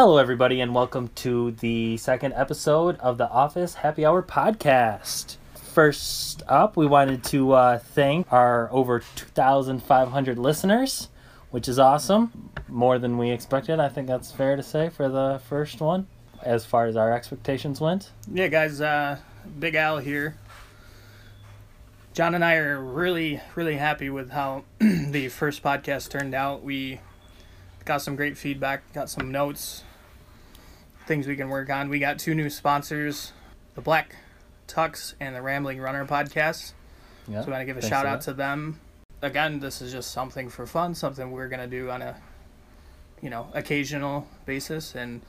Hello, everybody, and welcome to the second episode of the Office Happy Hour podcast. First up, we wanted to uh, thank our over 2,500 listeners, which is awesome. More than we expected. I think that's fair to say for the first one, as far as our expectations went. Yeah, guys, uh, Big Al here. John and I are really, really happy with how the first podcast turned out. We got some great feedback, got some notes, things we can work on. We got two new sponsors, the Black Tux and the Rambling Runner podcast. Yeah. So I want to give a shout out to them. Again, this is just something for fun, something we're gonna do on a, you know, occasional basis, and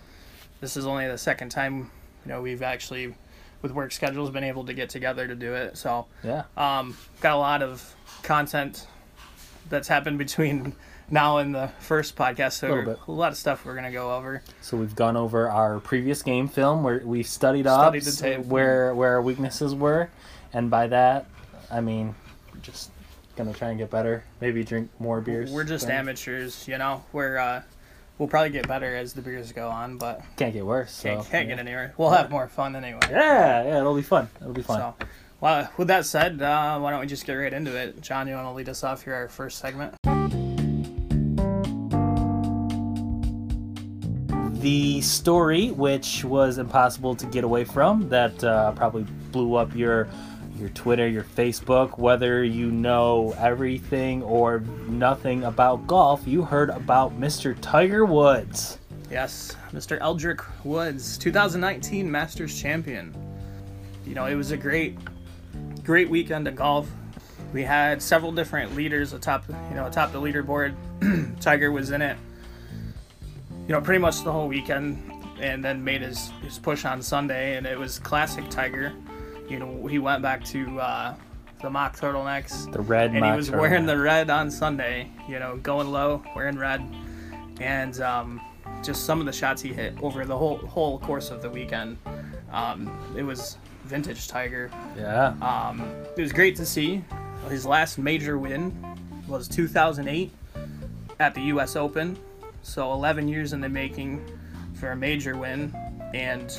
this is only the second time, you know, we've actually, with work schedules, been able to get together to do it. So, Yeah. um, got a lot of content that's happened between now in the first podcast. So bit. a lot of stuff we're gonna go over. So we've gone over our previous game film where we studied up Studied tape. where where our weaknesses were, and by that, I mean just gonna try and get better. Maybe drink more beers. We're just Right? amateurs, you know. We're uh, we'll probably get better as the beers go on, but Can't get worse. So, can't, can't yeah. get anywhere. We'll have more fun anyway. Yeah, yeah, it'll be fun. It'll be fun. So, well, with that said, uh, why don't we just get right into it? John, you want to lead us off here, our first segment? The story, which was impossible to get away from, that uh, probably blew up your your Twitter, your Facebook. Whether you know everything or nothing about golf, you heard about Mr. Tiger Woods. Yes, Mr. Eldrick Woods, 2019 Masters champion. You know, it was a great, great weekend of golf. We had several different leaders atop, you know, atop the leaderboard. Tiger was in it, you know, pretty much the whole weekend, and then made his his push on Sunday, and it was classic Tiger. You know, he went back to uh, the mock turtlenecks, The red. and he was wearing the red on Sunday. You know, going low, wearing red, and um, just some of the shots he hit over the whole whole course of the weekend. Um, it was vintage Tiger. Yeah. Um, it was great to see. His last major win was 2008 at the U.S. Open, so 11 years in the making for a major win, and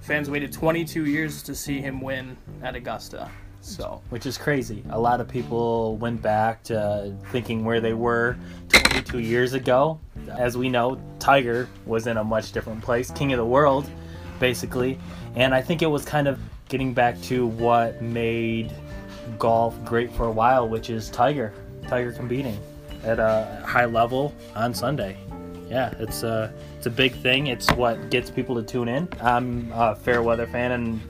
fans waited 22 years to see him win at Augusta. So which is crazy. A lot of people went back to thinking where they were 22 years ago. As we know, Tiger was in a much different place, king of the world, basically. And I think it was kind of getting back to what made golf great for a while, which is Tiger. Tiger competing at a high level on Sunday. Yeah, it's a it's a big thing. It's what gets people to tune in. I'm a fair weather fan, and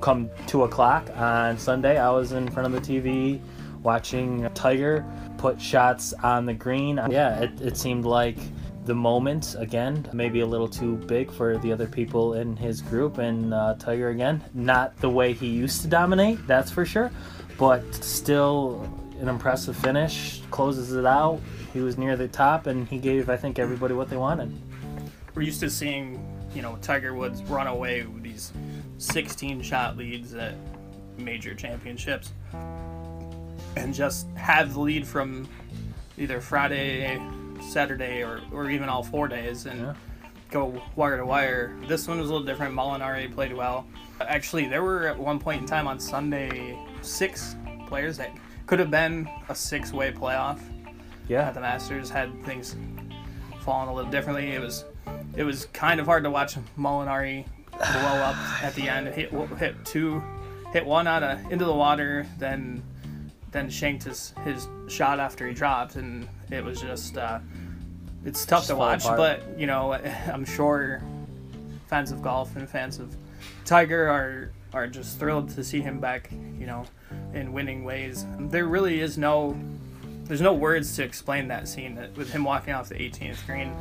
come two o'clock on Sunday, I was in front of the TV watching Tiger put shots on the green. Yeah, it, it seemed like the moment again, maybe a little too big for the other people in his group, and uh, Tiger again, not the way he used to dominate, that's for sure, but still an impressive finish. Closes it out. He was near the top, and he gave, I think, everybody what they wanted. we're used to seeing, you know, Tiger Woods run away with these 16 shot leads at major championships and just have the lead from either Friday, Saturday, or, or even all four days and Yeah. go wire to wire. This one was a little different. Molinari played well. Actually, there were at one point in time on Sunday six players that could have been a six way playoff Yeah, at the Masters had things fallen a little differently. It was it was kind of hard to watch Molinari blow up at the end. Hit hit two, hit one out of into the water, then then shanked his his shot after he dropped, and it was just uh, it's tough Just to watch. apart. But you know, I'm sure fans of golf and fans of Tiger are are just thrilled to see him back. You know, in winning ways. There really is no there's no words to explain that scene that, with him walking off the 18th green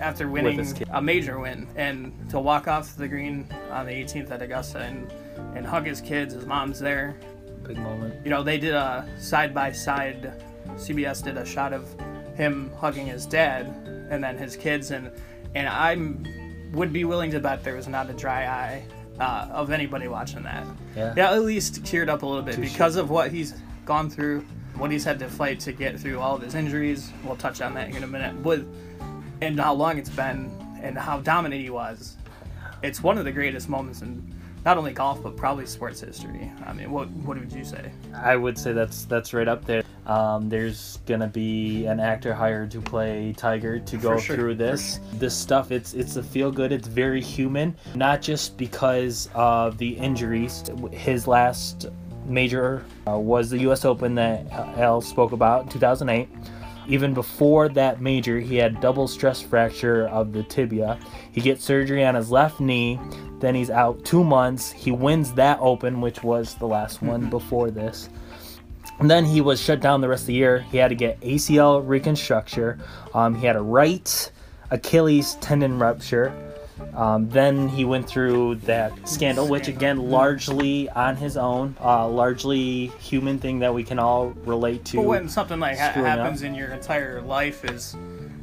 after winning a major win and to walk off the green on the 18th at Augusta and and hug his kids his mom's there big moment. you know they did a side by side CBS did a shot of him hugging his dad and then his kids and and I would be willing to bet there was not a dry eye uh, of anybody watching that Yeah. yeah, at least cheered up a little bit because of what he's gone through, what he's had to fight to get through all of his injuries. We'll touch on that here in a minute. But and how long it's been, and how dominant he was. It's one of the greatest moments in not only golf but probably sports history. I mean, what what would you say? I would say that's that's right up there. Um, there's gonna be an actor hired to play Tiger to go sure, through this. This stuff, it's it's a feel good. It's very human, not just because of the injuries. His last major uh, was the U.S. Open that Al spoke about in 2008. Even before that major, he had double stress fracture of the tibia. He gets surgery on his left knee. Then he's out two months. He wins that Open, which was the last one before this. And then he was shut down the rest of the year. He had to get ACL reconstruction. Um, he had a right Achilles tendon rupture. Um, then he went through that scandal, which again, largely on his own, uh, largely human thing that we can all relate to. But when something like ha- screwing up. happens in your entire life is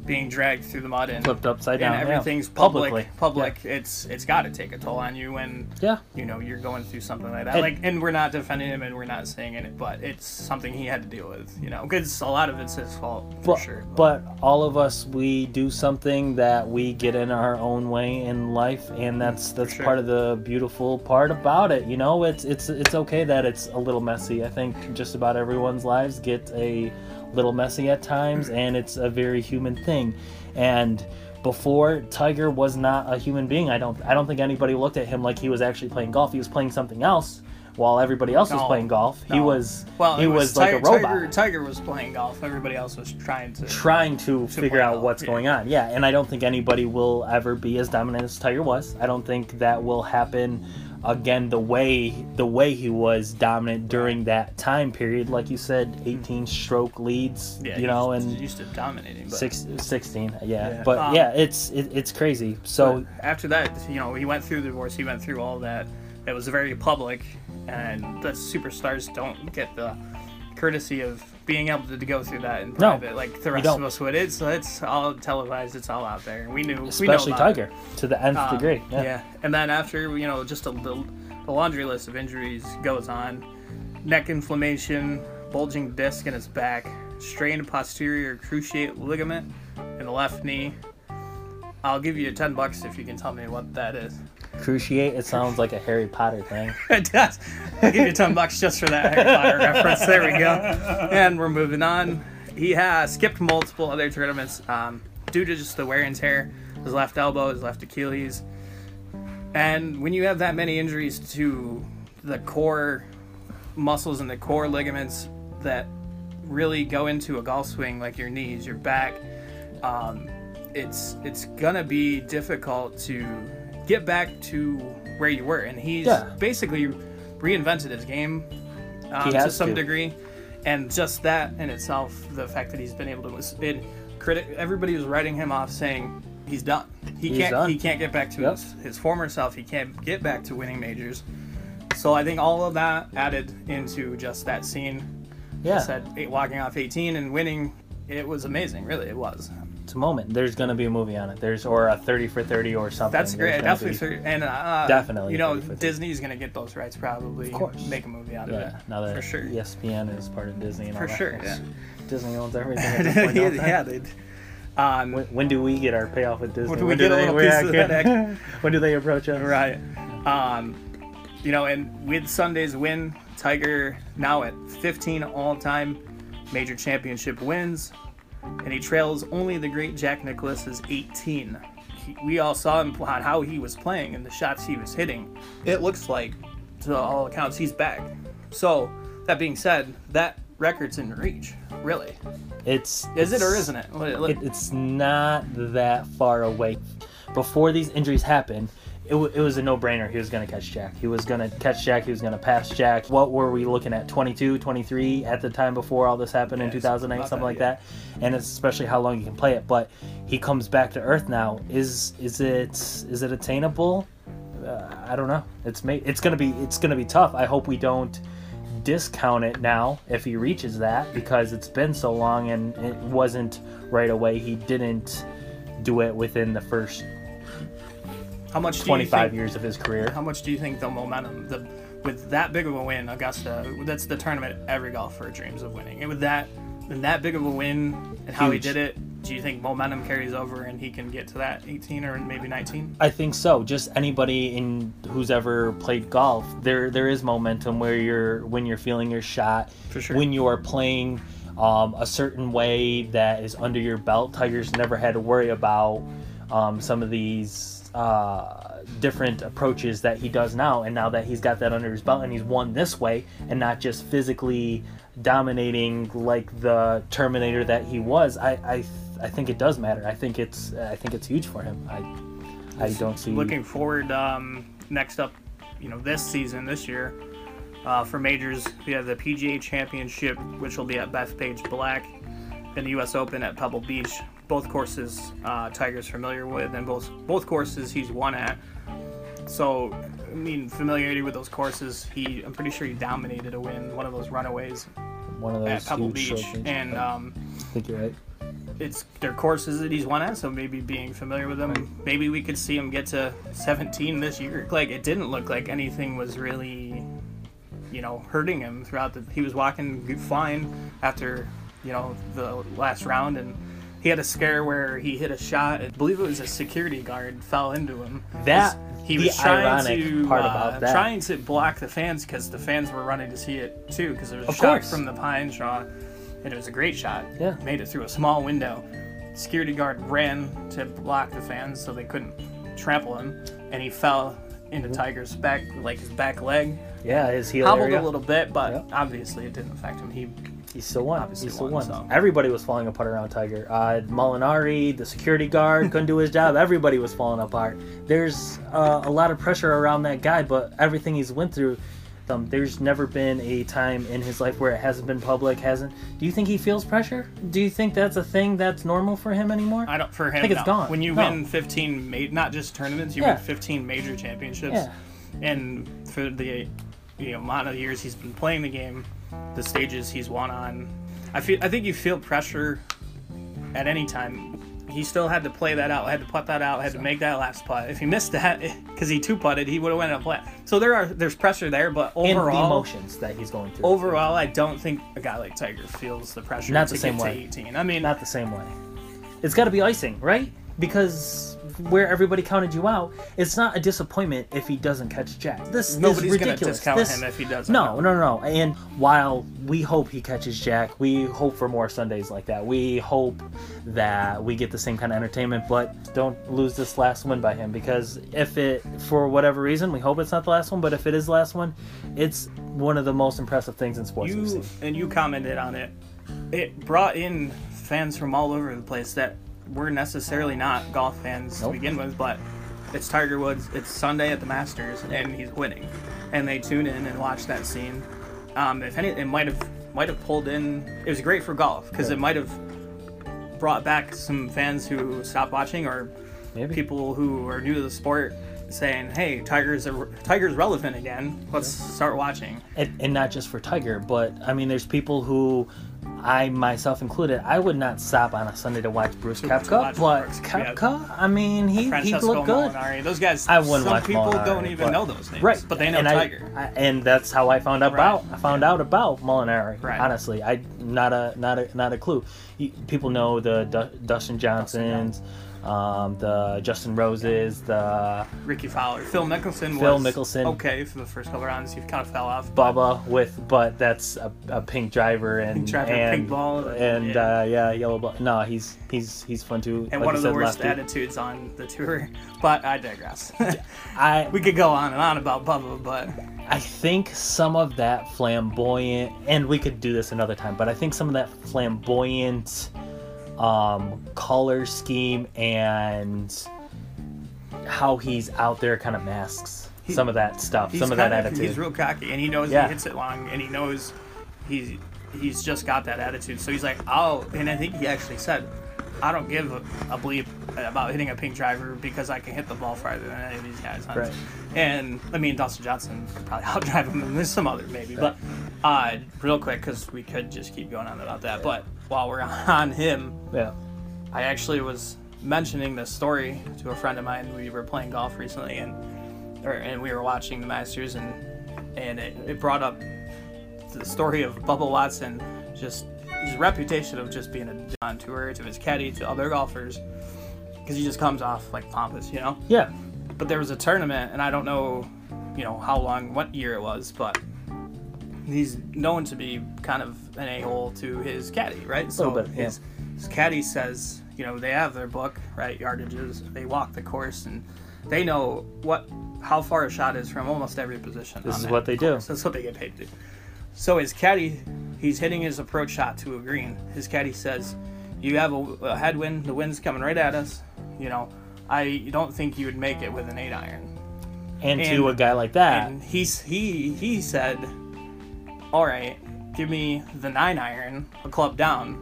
being dragged through the mud and Flipped upside down, and yeah. everything's public, Publicly. public, it's it's got to take a toll on you when Yeah. you know you're going through something like that. And- like, and we're not defending him and we're not saying it, but it's something he had to deal with. You know, because a lot of it's his fault for but, sure. but all of us we do something that we get in our own way in life and mm, that's that's sure. part of the beautiful part about it you know it's it's it's okay that it's a little messy i think just about everyone's lives get a little messy at times and it's a very human thing and before tiger was not a human being i don't i don't think anybody looked at him like he was actually playing golf he was playing something else while everybody else was playing golf he was well, he was, like Tiger, a robot Tiger, Tiger was playing golf. Everybody else was trying to. trying to, figure out golf, what's yeah. going on. Yeah, and I don't think anybody will ever be as dominant as Tiger was. I don't think that will happen again the way the way he was dominant during that time period. Like you said, 18 stroke leads, yeah, you know, and used to dominating. But, six, 16. Yeah, Yeah. but Um, yeah, it's it, it's crazy. So after that, you know, he went through the divorce. He went through all that. It was very public, and the superstars don't get the courtesy of being able to, go through that in No, private, like the rest of us would. It's it's all televised. It's all out there. We knew, especially we Tiger to the nth. Um, degree. Yeah. yeah. and then after you know, just a little, the laundry list of injuries goes on: neck inflammation, bulging disc in his back, strained posterior cruciate ligament in the left knee. I'll give you ten bucks if you can tell me what that is. Cruciate. It sounds like a Harry Potter thing. It does. I'll give you 10 bucks just for that Harry Potter reference. There we go. And we're moving on. He has skipped multiple other tournaments um, due to just the wear and tear. His left elbow, his left Achilles. And when you have that many injuries to the core muscles and the core ligaments that really go into a golf swing, like your knees, your back, um, it's it's gonna be difficult to get back to where you were. And he's Yeah. basically reinvented his game um, to some to. degree, and just that in itself, the fact that he's been able to, it, critic, everybody was writing him off saying he's done. He He's can't. done. He can't get back to Yep. his, his former self. He can't get back to winning majors. So I think all of that added into just that scene. Yeah. Said walking off 18 and winning. It was amazing. Really, it was. It's a moment. There's gonna be a movie on it. There's or a 30 for 30 or something. That's great. Definitely, be- and uh, Definitely You know, 30 for 30. Disney's gonna get those rights probably. Of course. Make a movie out of it. now that for sure. ESPN is part of Disney and For all that. sure, yeah. Disney owns everything. At point, yeah, they. Um, When, when do we get our payoff with Disney? When do we get a little piece of that when do they approach us? Right. Um, you know, and with Sunday's win, Tiger now at 15 all-time major championship wins, and he trails only the great Jack Nicklaus's 18. He, we all saw him on how he was playing and the shots he was hitting. It looks like, to all accounts, he's back. So, that being said, that record's in reach. Really, It's is it or isn't it? It, it's not that far away. Before these injuries happened, it, w- it was a no-brainer. He was going to catch Jack. He was going to catch Jack. He was going to pass Jack. What were we looking at? 22, 23 at the time before all this happened in Yeah, 2008, about something that, like yeah. that. And it's especially how long you can play it. But he comes back to earth now. Is is it is it attainable? Uh, I don't know. It's made. It's gonna be. It's gonna be tough. I hope we don't discount it now if he reaches that because it's been so long and it wasn't right away. He didn't do it within the first how much 25 think- years of his career. How much do you think the momentum, the with that big of a win, Augusta, that's the tournament every golfer dreams of winning. And with that, and that big of a win, and how he did it, do you think momentum carries over and he can get to that 18 or maybe 19? I think so. Just anybody in who's ever played golf, there there is momentum where you're when you're feeling your shot, For sure. when you are playing um, a certain way that is under your belt. Tiger's never had to worry about um, some of these uh, different approaches that he does now, and now that he's got that under his belt and he's won this way, and not just physically dominating like the Terminator that he was, I I, I think it does matter. I think it's I think it's huge for him. I I don't see Looking forward, um, next up, you know, this season, this year, uh, for majors, we have the PGA Championship, which will be at Bethpage Black, and the U.S. Open at Pebble Beach. Both courses uh, Tiger's familiar with, and both both courses he's won at. So, I mean, familiarity with those courses, he I'm pretty sure he dominated a win, one of those runaways one of at Pebble Beach, and um, I think you're right. it's their courses that he's won at, so maybe being familiar with them, maybe we could see him get to 17 this year. Like it didn't look like anything was really, you know, hurting him throughout the. He was walking fine after, you know, the last round, and he had a scare where he hit a shot. I believe it was a security guard fell into him. That He was trying to part uh, about that. trying to block the fans because the fans were running to see it too because there was a Of shot course. from the pine straw, and it was a great shot. Yeah. made it through a small window. Security guard ran to block the fans so they couldn't trample him, and he fell into Tiger's back, like his back leg, yeah, his heel hobbled area. a little bit, but Yep. obviously it didn't affect him. He He still won. Obviously he still won, won. so. Everybody was falling apart around Tiger. Uh, Molinari, the security guard, couldn't do his job. Everybody was falling apart. There's uh, a lot of pressure around that guy, but everything he's went through, um, there's never been a time in his life where it hasn't been public. Hasn't? Do you think he feels pressure? Do you think that's a thing that's normal for him anymore? I don't for him. I think it's no. gone. When you No. win 15, ma- not just tournaments, you Yeah. win 15 major championships, Yeah. and for the know amount of years he's been playing the game, the stages he's won on, I feel I think you feel pressure at any time. He still had to play that out, had to putt that out, had to make that last putt. If he missed that, because he two putted, he would have went and play. So there are there's pressure there, but and the overall, emotions that he's going through. overall, I don't think a guy like Tiger feels the pressure Not to the same get way. to 18. I mean, not the same way. It's got to be icing, right? Because where everybody counted you out, it's not a disappointment if he doesn't catch Jack. This Nobody's is gonna ridiculous. discount This- him if he doesn't. No, no, no, no. And while we hope he catches Jack, we hope for more Sundays like that. We hope that we get the same kind of entertainment, but don't lose this last win by him because if it, for whatever reason, we hope it's not the last one, but if it is the last one, it's one of the most impressive things in sports you and you commented on it. It brought in fans from all over the place that were necessarily not golf fans Nope. to begin with, but it's Tiger Woods. It's Sunday at the Masters, and he's winning, and they tune in and watch that scene. Um, if any, it might have might have pulled in. It was great for golf because it might have brought back some fans who stopped watching or Maybe. people who are new to the sport saying, "Hey, Tiger's a, Tiger's relevant again. Let's start watching." and, and not just for Tiger, but I mean, there's people who, I myself included, I would not stop on a Sunday to watch Bruce To- Koepka, to watch but Brooks, yeah. I mean, he he looked good. Molinari. Those guys. I wouldn't some watch people Molinari, don't even but- know those names, Right, But they know and I- Tiger. I, and that's how I found out Right. about. I found out about Molinari. Right. Honestly, I not a not a not a clue. You- People know the Du- Dustin Johnsons, um, the Justin Roses, the Rickie Fowler, Phil Mickelson. Phil was Mickelson. Okay, for the first couple rounds, he kind of fell off. Bubba with, but that's a, a pink driver and Pink driver, and, pink ball, and yeah. Uh, yeah, yellow ball. No, he's he's he's fun too. and like one of the worst lefty. attitudes on the tour. But I digress. I we could go on and on about Bubba, but I think some of that flamboyant, and we could do this another time, but I think some of that flamboyant um, color scheme and how he's out there kind of masks He- some of that stuff, some of that kinda- attitude. He's real cocky, and he knows Yeah. he hits it long, and he knows he's he's just got that attitude. So he's like, oh, and I think he actually said, I don't give a, a bleep about hitting a pink driver because I can hit the ball farther than any of these guys. Right. And I mean, Dustin Johnson could probably outdrive him, and there's some other maybe. But uh, real quick, because we could just keep going on about that. But while we're on him, yeah. I actually was mentioning this story to a friend of mine. We were playing golf recently, and or, and we were watching the Masters, and and it, it brought up the story of Bubba Watson. Just his reputation of just being a on tour to his caddy to other golfers because he just comes off like pompous, you know. Yeah. But there was a tournament, and I don't know, you know, how long, what year it was, but he's known to be kind of an a-hole to his caddy, right? So bit, yeah. his, his caddy says, you know, they have their book, right, yardages. They walk the course, and they know what how far a shot is from almost every position. This is what they do. course. That's what they get paid to do. So his caddy, he's hitting his approach shot to a green. His caddy says, "You have a, a headwind. The wind's coming right at us. You know, I don't think you would make it with an eight iron." And, And- to a guy like that, And he's he he said, "All right, give me the nine iron, a club down,"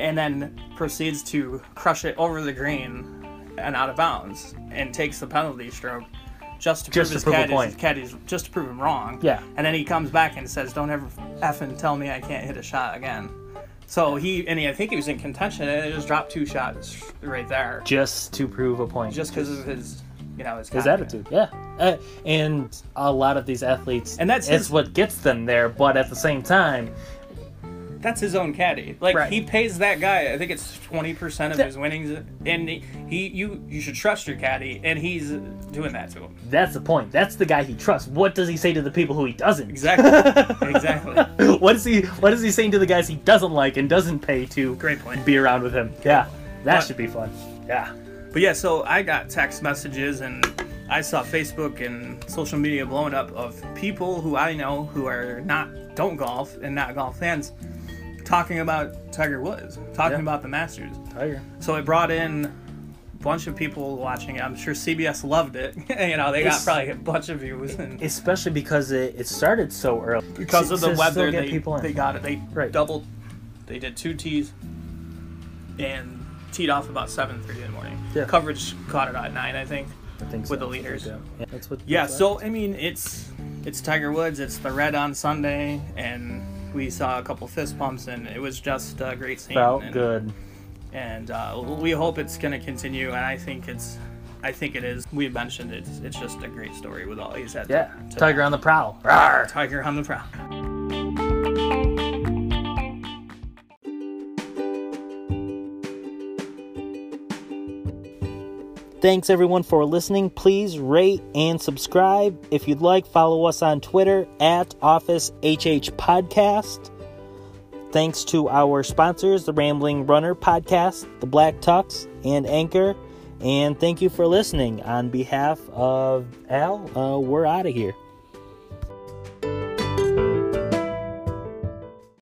and then proceeds to crush it over the green and out of bounds, and takes the penalty stroke just to Just prove to his prove caddies, point. his caddies just to prove him wrong. Yeah. And then he comes back and says, "Don't ever effing tell me I can't hit a shot again." So he and he, I think he was in contention, and it just dropped two shots right there, just to prove a point. just because of his, you know, his, his attitude, yeah. Uh, and a lot of these athletes, And that's it's his- what gets them there. But at the same time, That's his own caddy. Like Right. he pays that guy. I think it's twenty percent of That- his winnings, and he, he you you should trust your caddy, and he's doing that to him. that's the point. That's the guy he trusts. What does he say to the people who he doesn't? Exactly. exactly. what is he? What is he saying to the guys he doesn't like and doesn't pay to Great point. be around with him? Yeah, that But- should be fun. Yeah. But yeah, so I got text messages and I saw Facebook and social media blowing up of people who I know who are not don't golf and not golf fans talking about Tiger Woods, talking Yeah. about the Masters. Tiger. So it brought in a bunch of people watching it. I'm sure CBS loved it. you know, they got probably a bunch of views and Especially because it, it started so early. because of the weather they, people in. they got it they Right. doubled they did two tees and teed off about 7.30 in the morning Yeah. coverage caught it at 9 i think I think with so. the leaders. Yeah, Yeah, that's what. yeah that's so i mean it's it's tiger woods it's the red on sunday and we saw a couple fist pumps and it was just a great scene felt and, good. and uh, we hope it's going to continue and i think it's i think it is we mentioned it it's just a great story with all he's had to- Yeah, to- Tiger on the prowl. Rawr. tiger on the prowl Thanks everyone for listening. Please rate and subscribe. If you'd like, follow us on Twitter at Office HH Podcast. Thanks to our sponsors, the Rambling Runner Podcast, the Black Tux, and Anchor. And thank you for listening. On behalf of Al, uh, we're out of here.